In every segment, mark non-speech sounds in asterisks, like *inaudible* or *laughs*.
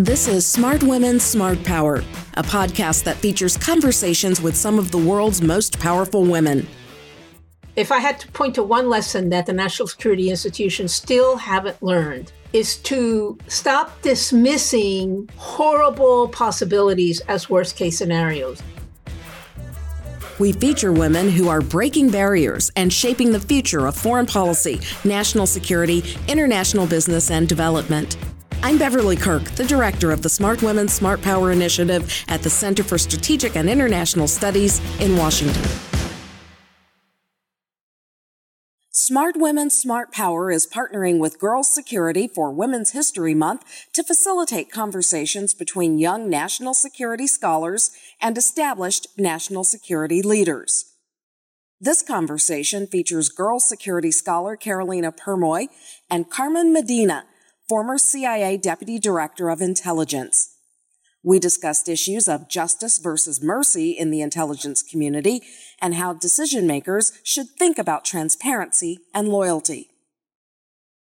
This is Smart Women, Smart Power, a podcast that features conversations with some of the world's most powerful women. If I had to point to one lesson that the national security institutions still haven't learned, is to stop dismissing horrible possibilities as worst case scenarios. We feature women who are breaking barriers and shaping the future of foreign policy, national security, international business, and development. I'm Beverly Kirk, the director of the Smart Women, Smart Power Initiative at the Center for Strategic and International Studies in Washington. Smart Women, Smart Power is partnering with Girl Security for Women's History Month to facilitate conversations between young national security scholars and established national security leaders. This conversation features Girl Security scholar Carolina Permuy and Carmen Medina, former CIA Deputy Director of Intelligence. We discussed issues of justice versus mercy in the intelligence community and how decision makers should think about transparency and loyalty.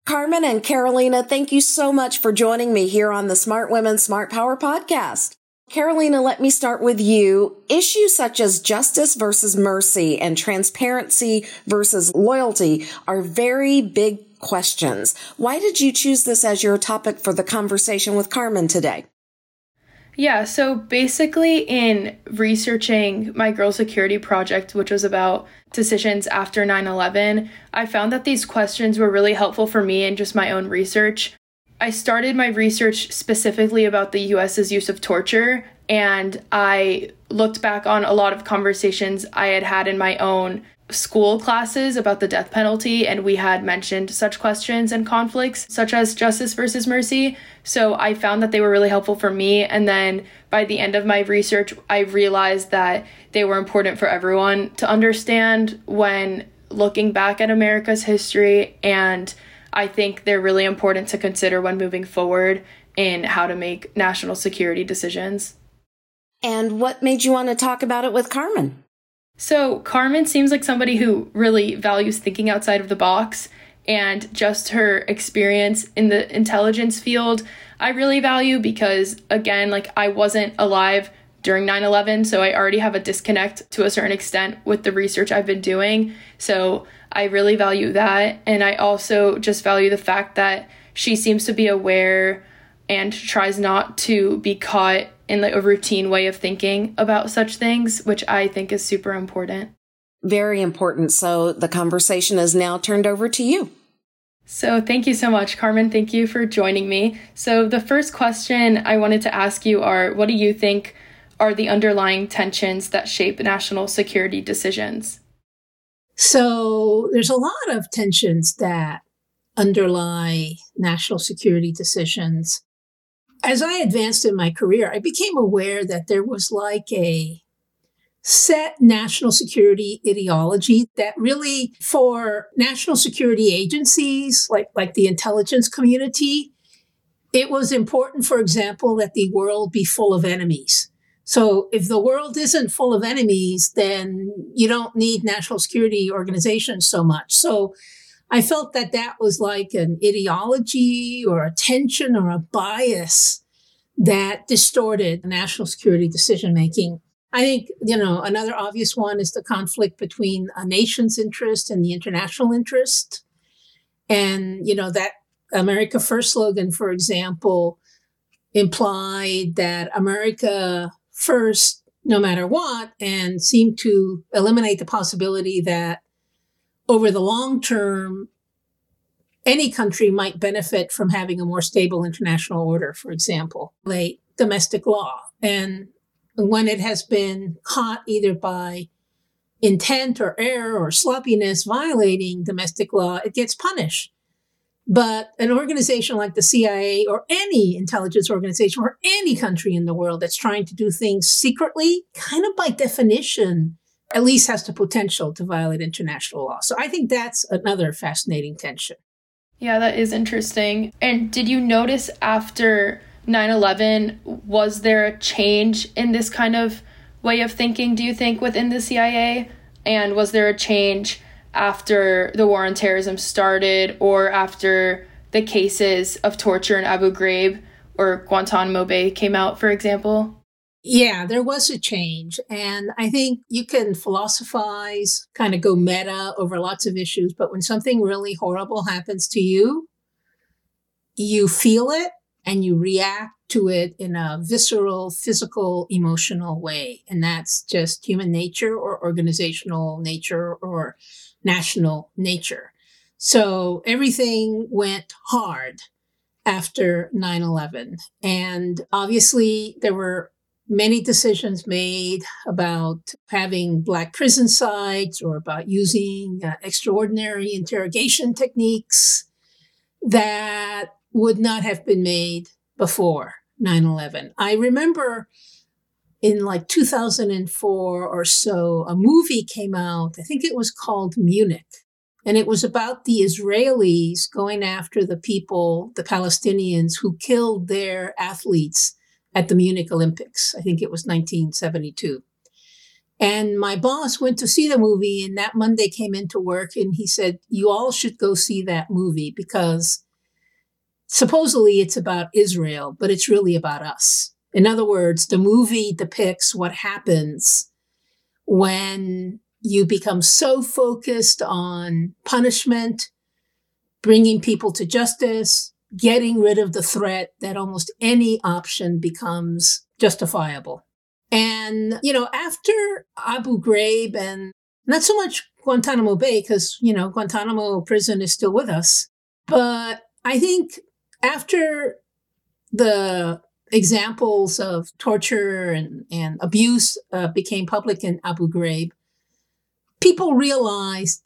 Carmen and Carolina, thank you so much for joining me here on the Smart Women, Smart Power podcast. Carolina, let me start with you. Issues such as justice versus mercy and transparency versus loyalty are very big questions. Why did you choose this as your topic for the conversation with Carmen today? Yeah, so basically, in researching my girl security project, which was about decisions after 9 11, I found that these questions were really helpful for me in just my own research. I started my research specifically about the US's use of torture, and I looked back on a lot of conversations I had had in my own school classes about the death penalty, and we had mentioned such questions and conflicts, such as justice versus mercy. So I found that they were really helpful for me. And then by the end of my research, I realized that they were important for everyone to understand when looking back at America's history. And I think they're really important to consider when moving forward in how to make national security decisions. And what made you want to talk about it with Carmen? So, Carmen seems like somebody who really values thinking outside of the box, and just her experience in the intelligence field, I really value because, again, like I wasn't alive during 9 11, so I already have a disconnect to a certain extent with the research I've been doing. So, I really value that. And I also just value the fact that she seems to be aware and tries not to be caught in like a routine way of thinking about such things, which I think is super important. Very important. So the conversation is now turned over to you. So, thank you so much, Carmen. Thank you for joining me. So, the first question I wanted to ask you are what do you think are the underlying tensions that shape national security decisions? So, there's a lot of tensions that underlie national security decisions. As I advanced in my career, I became aware that there was like a set national security ideology that really for national security agencies like like the intelligence community it was important for example that the world be full of enemies so if the world isn't full of enemies then you don't need national security organizations so much so I felt that that was like an ideology or a tension or a bias that distorted national security decision making. I think, you know, another obvious one is the conflict between a nation's interest and the international interest. And, you know, that America First slogan, for example, implied that America first, no matter what, and seem to eliminate the possibility that over the long term, any country might benefit from having a more stable international order, for example, like domestic law. And when it has been caught either by intent or error or sloppiness violating domestic law, it gets punished. But an organization like the CIA or any intelligence organization or any country in the world that's trying to do things secretly, kind of by definition, at least has the potential to violate international law. So I think that's another fascinating tension. Yeah, that is interesting. And did you notice after 9 11, was there a change in this kind of way of thinking, do you think, within the CIA? And was there a change after the war on terrorism started or after the cases of torture in Abu Ghraib? or Guantanamo Bay came out, for example? Yeah, there was a change. And I think you can philosophize, kind of go meta over lots of issues, but when something really horrible happens to you, you feel it and you react to it in a visceral, physical, emotional way. And that's just human nature or organizational nature or national nature. So everything went hard after 9 11. And obviously, there were many decisions made about having Black prison sites or about using uh, extraordinary interrogation techniques that would not have been made before 9 11. I remember in like 2004 or so, a movie came out. I think it was called Munich. And it was about the Israelis going after the people, the Palestinians, who killed their athletes at the Munich Olympics. I think it was 1972. And my boss went to see the movie, and that Monday came into work and he said, You all should go see that movie because supposedly it's about Israel, but it's really about us. In other words, the movie depicts what happens when you become so focused on punishment, bringing people to justice, getting rid of the threat that almost any option becomes justifiable. And, you know, after Abu Ghraib and not so much Guantanamo Bay, because, you know, Guantanamo prison is still with us, but I think after the examples of torture and, and abuse uh, became public in Abu Ghraib, people realized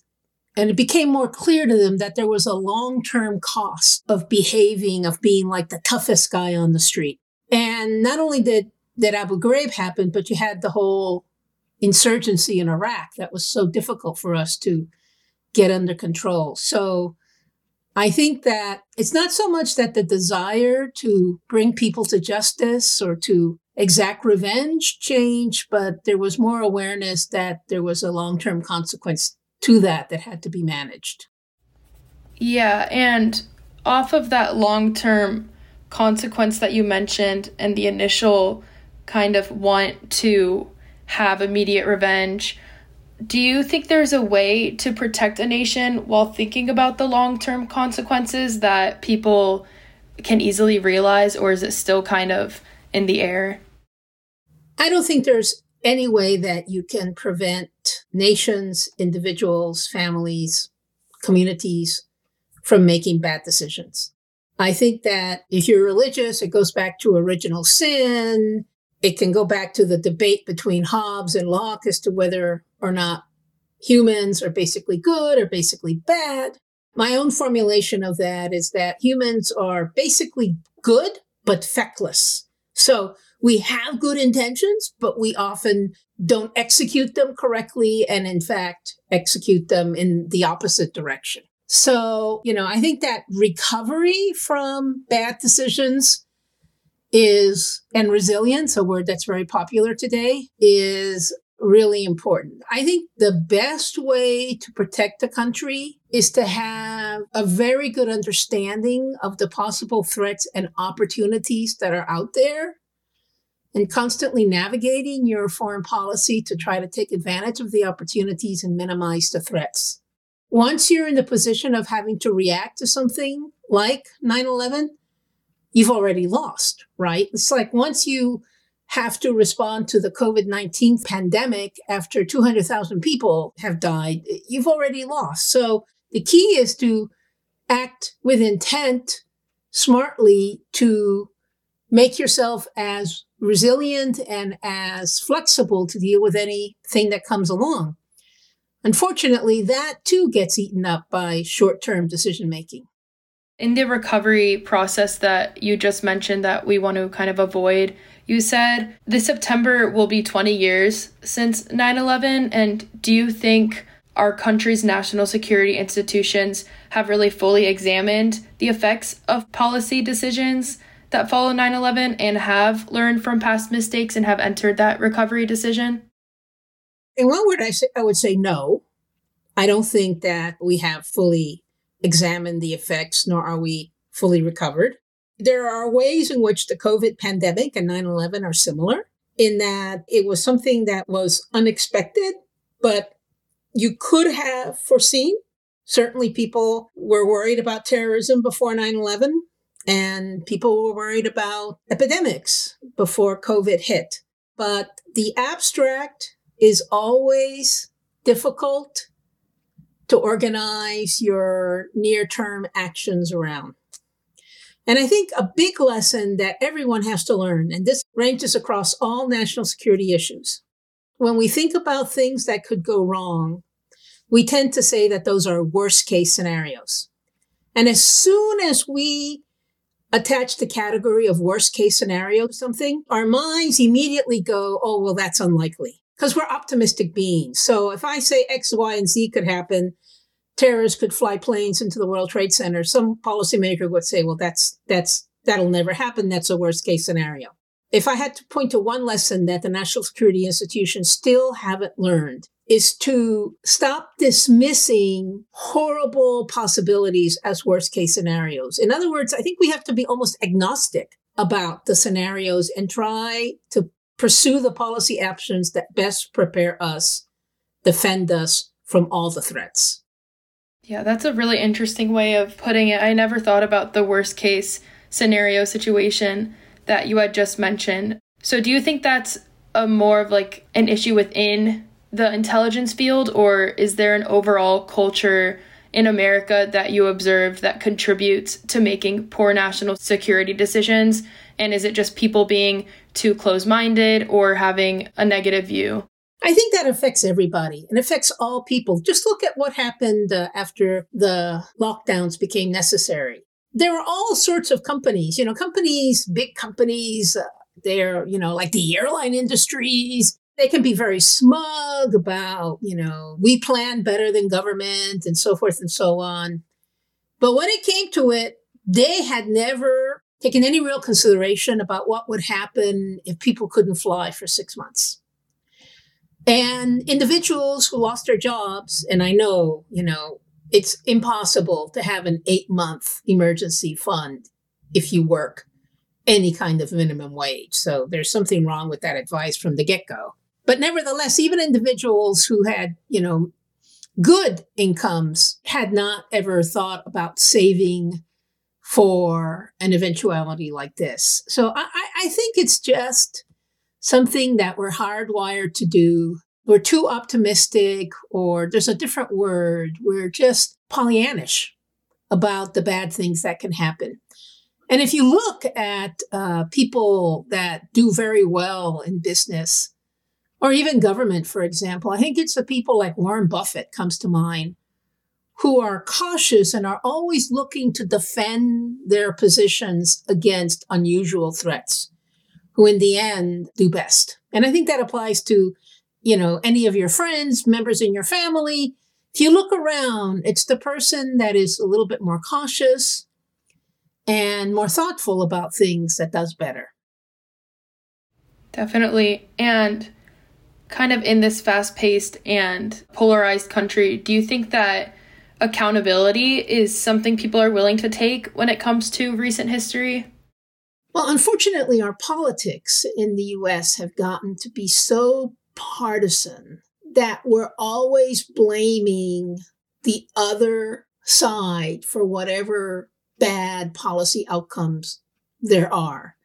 and it became more clear to them that there was a long term cost of behaving, of being like the toughest guy on the street. And not only did, did Abu Ghraib happen, but you had the whole insurgency in Iraq that was so difficult for us to get under control. So I think that it's not so much that the desire to bring people to justice or to exact revenge changed, but there was more awareness that there was a long term consequence to that that had to be managed. Yeah, and off of that long term consequence that you mentioned and the initial kind of want to have immediate revenge, do you think there's a way to protect a nation while thinking about the long term consequences that people can easily realize, or is it still kind of in the air? I don't think there's any way that you can prevent nations, individuals, families, communities from making bad decisions. I think that if you're religious, it goes back to original sin. It can go back to the debate between Hobbes and Locke as to whether or not humans are basically good or basically bad. My own formulation of that is that humans are basically good, but feckless. So we have good intentions, but we often don't execute them correctly and, in fact, execute them in the opposite direction. So, you know, I think that recovery from bad decisions is, and resilience, a word that's very popular today, is really important. I think the best way to protect the country is to have a very good understanding of the possible threats and opportunities that are out there and constantly navigating your foreign policy to try to take advantage of the opportunities and minimize the threats. Once you're in the position of having to react to something like 9 11, you've already lost, right? It's like once you have to respond to the COVID 19 pandemic after 200,000 people have died, you've already lost. So the key is to act with intent smartly to make yourself as resilient and as flexible to deal with anything that comes along. Unfortunately, that too gets eaten up by short term decision making. In the recovery process that you just mentioned that we want to kind of avoid, you said this September will be 20 years since 9 11. And do you think our country's national security institutions have really fully examined the effects of policy decisions that follow 9 11 and have learned from past mistakes and have entered that recovery decision? In one word, I, say, I would say no. I don't think that we have fully examined the effects, nor are we fully recovered There are ways in which the COVID pandemic and 9 11 are similar in that it was something that was unexpected, but you could have foreseen. Certainly, people were worried about terrorism before 9 11, and people were worried about epidemics before COVID hit. But the abstract is always difficult to organize your near term actions around. And I think a big lesson that everyone has to learn, and this ranges across all national security issues. When we think about things that could go wrong, we tend to say that those are worst case scenarios. And as soon as we attach the category of worst case scenario to something, our minds immediately go, oh, well, that's unlikely because we're optimistic beings. So if I say X, Y, and Z could happen, terrorists could fly planes into the World Trade Center, some policymaker would say, well, that's, that's, that'll never happen. That's a worst case scenario. If I had to point to one lesson that the national security institutions still haven't learned is to stop dismissing horrible possibilities as worst case scenarios. In other words, I think we have to be almost agnostic about the scenarios and try to pursue the policy actions that best prepare us, defend us from all the threats. Yeah, that's a really interesting way of putting it. I never thought about the worst case scenario situation that you had just mentioned. So, do you think that's a more of like an issue within the intelligence field, or is there an overall culture in America that you observe that contributes to making poor national security decisions? And is it just people being too close minded or having a negative view? I think that affects everybody and affects all people. Just look at what happened uh, after the lockdowns became necessary. There were all sorts of companies, you know, companies, big companies, uh, they're, you know, like the airline industries. They can be very smug about, you know, we plan better than government and so forth and so on. But when it came to it, they had never taken any real consideration about what would happen if people couldn't fly for six months. And individuals who lost their jobs, and I know, you know, it's impossible to have an eight month emergency fund if you work any kind of minimum wage. So there's something wrong with that advice from the get go. But nevertheless, even individuals who had, you know, good incomes had not ever thought about saving for an eventuality like this. So I, I think it's just something that we're hardwired to do. We're too optimistic, or there's a different word. We're just Pollyannish about the bad things that can happen. And if you look at uh, people that do very well in business, or even government, for example, I think it's the people like Warren Buffett comes to mind, who are cautious and are always looking to defend their positions against unusual threats who in the end do best. And I think that applies to, you know, any of your friends, members in your family. If you look around, it's the person that is a little bit more cautious and more thoughtful about things that does better. Definitely. And kind of in this fast paced and polarized country, do you think that accountability is something people are willing to take when it comes to recent history? Well, unfortunately, our politics in the US have gotten to be so partisan that we're always blaming the other side for whatever bad policy outcomes there are.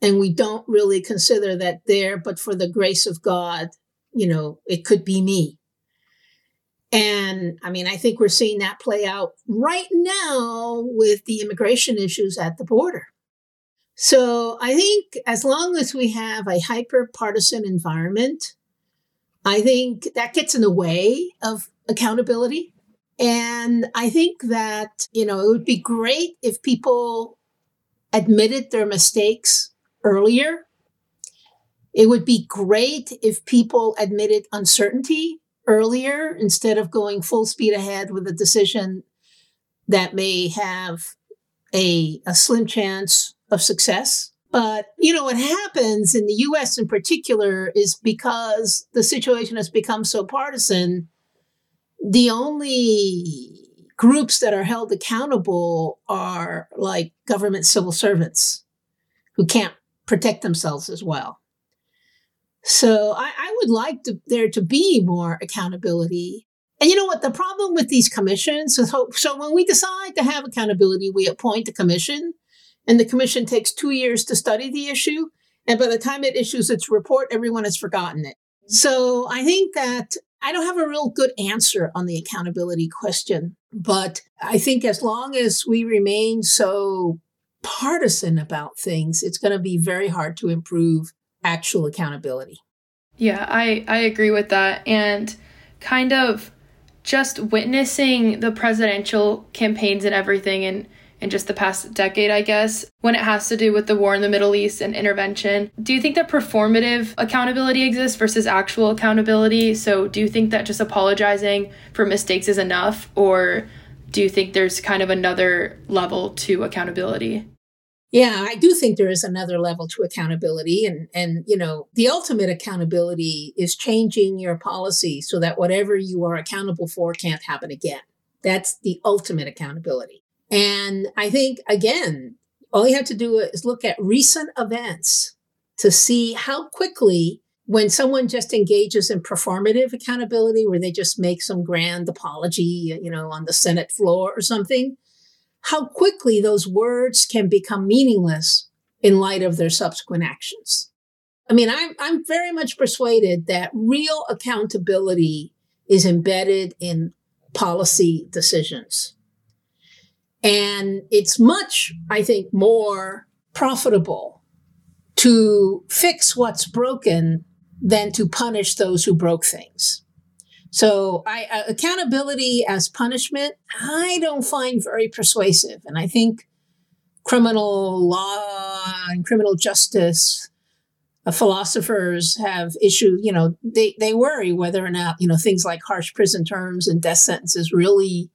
And we don't really consider that there, but for the grace of God, you know, it could be me. And I mean, I think we're seeing that play out right now with the immigration issues at the border. So I think as long as we have a hyper partisan environment, I think that gets in the way of accountability. And I think that, you know, it would be great if people admitted their mistakes earlier. It would be great if people admitted uncertainty earlier instead of going full speed ahead with a decision that may have a, a slim chance of success. But, you know, what happens in the US in particular is because the situation has become so partisan, the only groups that are held accountable are like government civil servants who can't protect themselves as well. So I, I would like to, there to be more accountability. And you know what? The problem with these commissions is so, so when we decide to have accountability, we appoint a commission, and the commission takes two years to study the issue. And by the time it issues its report, everyone has forgotten it. So I think that I don't have a real good answer on the accountability question, but I think as long as we remain so partisan about things, it's going to be very hard to improve actual accountability. Yeah, I, I agree with that. And kind of just witnessing the presidential campaigns and everything and in just the past decade, I guess, when it has to do with the war in the Middle East and intervention. Do you think that performative accountability exists versus actual accountability? So, do you think that just apologizing for mistakes is enough, or do you think there's kind of another level to accountability? Yeah, I do think there is another level to accountability and and you know, the ultimate accountability is changing your policy so that whatever you are accountable for can't happen again. That's the ultimate accountability. And I think, again, all you have to do is look at recent events to see how quickly, when someone just engages in performative accountability, where they just make some grand apology, you know, on the Senate floor or something, how quickly those words can become meaningless in light of their subsequent actions. I mean, I'm, I'm very much persuaded that real accountability is embedded in policy decisions. And it's much, I think, more profitable to fix what's broken than to punish those who broke things. So, I, uh, accountability as punishment, I don't find very persuasive. And I think criminal law and criminal justice uh, philosophers have issued, you know, they, they worry whether or not, you know, things like harsh prison terms and death sentences really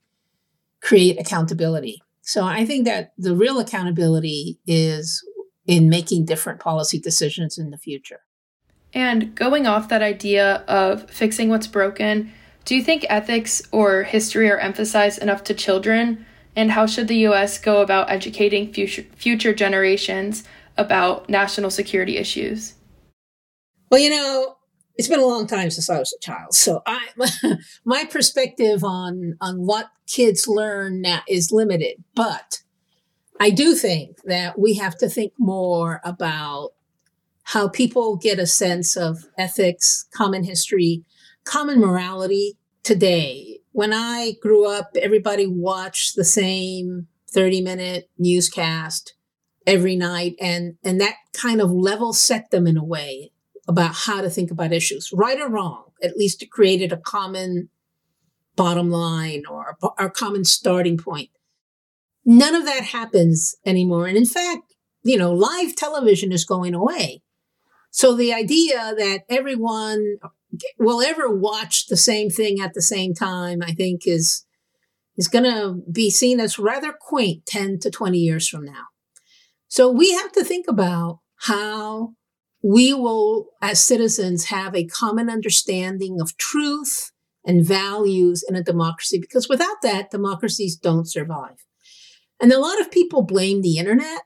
create accountability. So I think that the real accountability is in making different policy decisions in the future. And going off that idea of fixing what's broken, do you think ethics or history are emphasized enough to children? And how should the US go about educating future, future generations about national security issues? Well, you know, it's been a long time since I was a child, so I *laughs* my perspective on on what kids learn now is limited. But I do think that we have to think more about how people get a sense of ethics, common history, common morality today. When I grew up, everybody watched the same 30 minute newscast every night and and that kind of level set them in a way about how to think about issues, right or wrong. At least it created a common bottom line or a common starting point. None of that happens anymore. And in fact, you know, live television is going away. So the idea that everyone will ever watch the same thing at the same time, I think is is going to be seen as rather quaint 10 to 20 years from now. So we have to think about how we will, as citizens, have a common understanding of truth and values in a democracy, because without that, democracies don't survive. And a lot of people blame the internet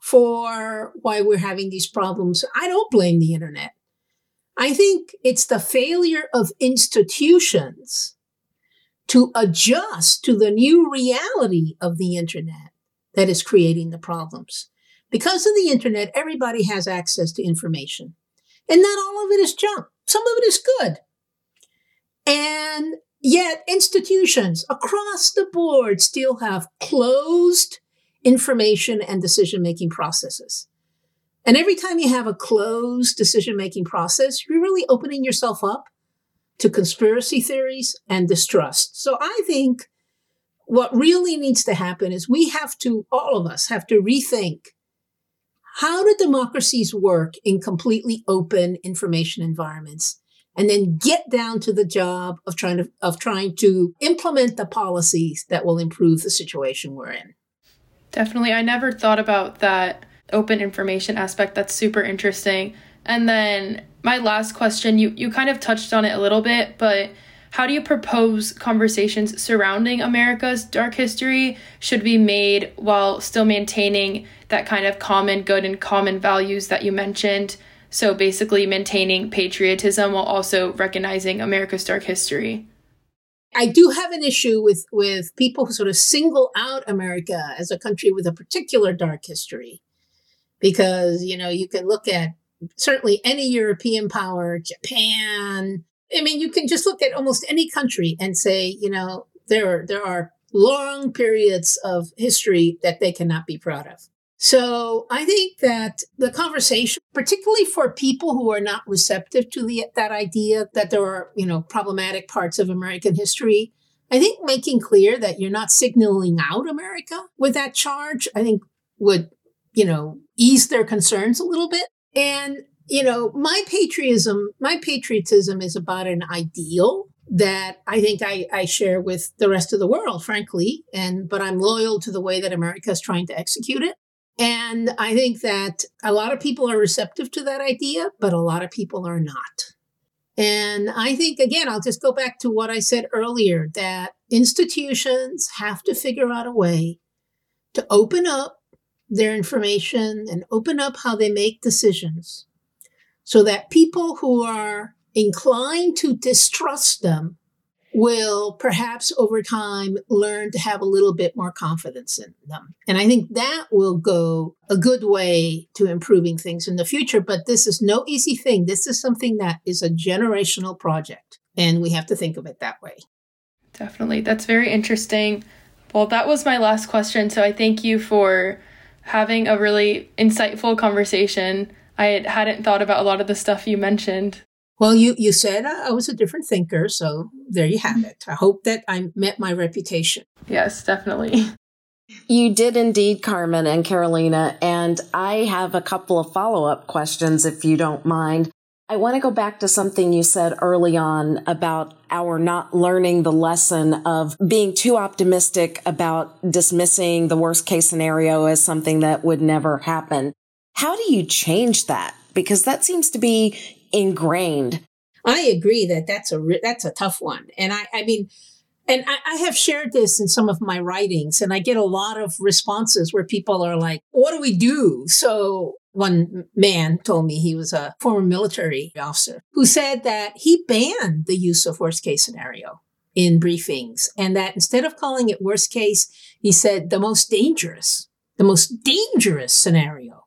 for why we're having these problems. I don't blame the internet. I think it's the failure of institutions to adjust to the new reality of the internet that is creating the problems. Because of the internet, everybody has access to information. And not all of it is junk. Some of it is good. And yet institutions across the board still have closed information and decision making processes. And every time you have a closed decision making process, you're really opening yourself up to conspiracy theories and distrust. So I think what really needs to happen is we have to, all of us have to rethink how do democracies work in completely open information environments? And then get down to the job of trying to of trying to implement the policies that will improve the situation we're in. Definitely. I never thought about that open information aspect. That's super interesting. And then my last question, you, you kind of touched on it a little bit, but how do you propose conversations surrounding America's dark history should be made while still maintaining that kind of common good and common values that you mentioned? So basically, maintaining patriotism while also recognizing America's dark history. I do have an issue with with people who sort of single out America as a country with a particular dark history, because you know you can look at certainly any European power, Japan. I mean, you can just look at almost any country and say, you know, there there are long periods of history that they cannot be proud of. So I think that the conversation, particularly for people who are not receptive to the, that idea that there are, you know, problematic parts of American history, I think making clear that you're not signaling out America with that charge, I think would, you know, ease their concerns a little bit. And, you know, my patriotism, my patriotism is about an ideal that I think I, I share with the rest of the world, frankly. And, but I'm loyal to the way that America is trying to execute it. And I think that a lot of people are receptive to that idea, but a lot of people are not. And I think, again, I'll just go back to what I said earlier that institutions have to figure out a way to open up their information and open up how they make decisions so that people who are inclined to distrust them will perhaps over time learn to have a little bit more confidence in them. And I think that will go a good way to improving things in the future. But this is no easy thing. This is something that is a generational project, and we have to think of it that way. Definitely. That's very interesting. Well, that was my last question. So I thank you for having a really insightful conversation. I hadn't thought about a lot of the stuff you mentioned. Well, you, you said I was a different thinker, so there you have it. I hope that I met my reputation. Yes, definitely. You did indeed, Carmen and Carolina. And I have a couple of follow up questions, if you don't mind. I want to go back to something you said early on about our not learning the lesson of being too optimistic about dismissing the worst case scenario as something that would never happen. How do you change that? Because that seems to be ingrained. I agree that that's a that's a tough one, and I I mean, and I, I, have shared this in some of my writings, and I get a lot of responses where people are like, "What do we do?" So one man told me he was a former military officer who said that he banned the use of worst case scenario in briefings, and that instead of calling it worst case, he said the most dangerous, the most dangerous scenario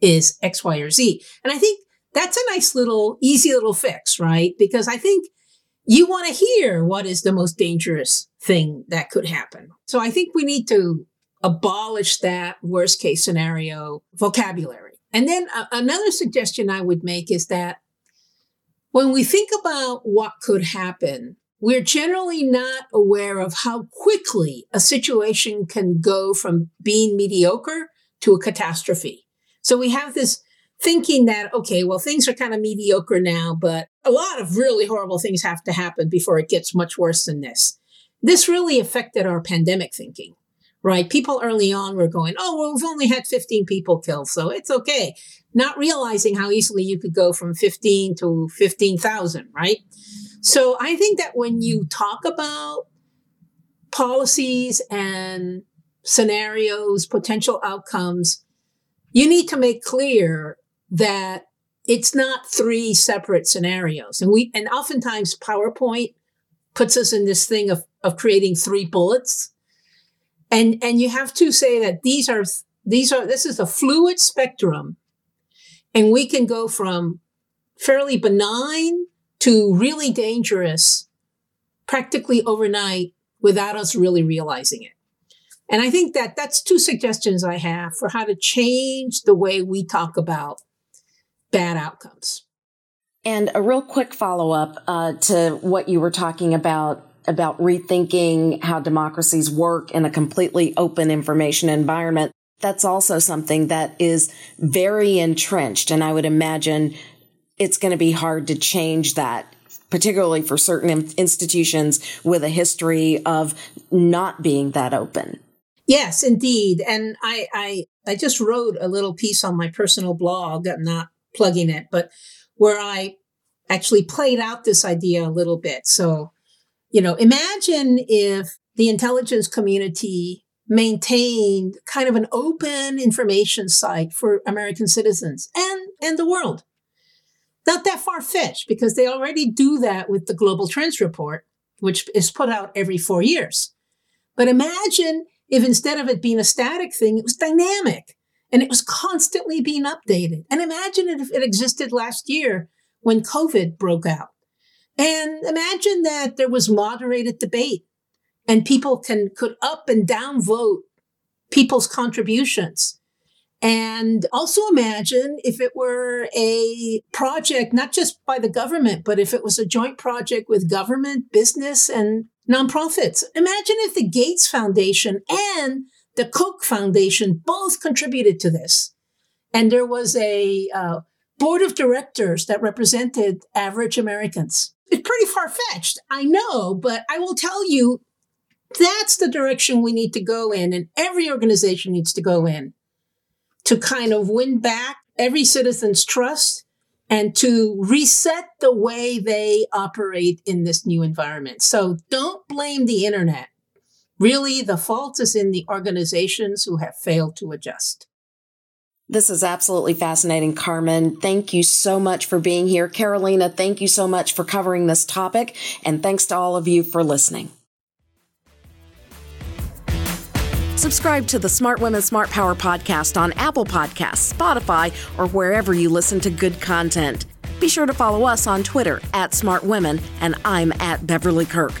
is X, Y, or Z. And I think that's a nice little, easy little fix, right? Because I think you want to hear what is the most dangerous thing that could happen. So I think we need to abolish that worst case scenario vocabulary. And then uh, another suggestion I would make is that when we think about what could happen, we're generally not aware of how quickly a situation can go from being mediocre to a catastrophe. So we have this thinking that, okay, well, things are kind of mediocre now, but a lot of really horrible things have to happen before it gets much worse than this. This really affected our pandemic thinking, right? People early on were going, oh, well, we've only had 15 people killed, so it's okay. Not realizing how easily you could go from 15 to 15,000, right? So I think that when you talk about policies and scenarios, potential outcomes, you need to make clear that it's not three separate scenarios. And we, and oftentimes PowerPoint puts us in this thing of, of creating three bullets. And, and you have to say that these are, these are, this is a fluid spectrum. And we can go from fairly benign to really dangerous practically overnight without us really realizing it. And I think that that's two suggestions I have for how to change the way we talk about bad outcomes. And a real quick follow up uh, to what you were talking about about rethinking how democracies work in a completely open information environment. That's also something that is very entrenched. And I would imagine it's going to be hard to change that, particularly for certain institutions with a history of not being that open. Yes, indeed. And I, I, I just wrote a little piece on my personal blog. I'm not plugging it, but where I actually played out this idea a little bit. So You know, imagine if the intelligence community maintained kind of an open information site for American citizens and, and the world. Not that far fetched because they already do that with the Global Trends Report, which is put out every four years. But imagine if instead of it being a static thing, it was dynamic and it was constantly being updated. And imagine if it existed last year when COVID broke out. And imagine that there was moderated debate and people can could up and down vote people's contributions. And also imagine if it were a project, not just by the government, but if it was a joint project with government, business, and nonprofits. Imagine if the Gates Foundation and the Koch Foundation both contributed to this. And there was a uh, board of directors that represented average Americans. It's pretty far fetched, I know, but I will tell you that's the direction we need to go in, and every organization needs to go in to kind of win back every citizen's trust and to reset the way they operate in this new environment. So don't blame the internet. Really, the fault is in the organizations who have failed to adjust. This is absolutely fascinating, Carmen. Thank you so much for being here. Carolina, thank you so much for covering this topic. And thanks to all of you for listening. Subscribe to the Smart Women Smart Power podcast on Apple Podcasts, Spotify, or wherever you listen to good content. Be sure to follow us on Twitter at Smart Women, and I'm at Beverly Kirk.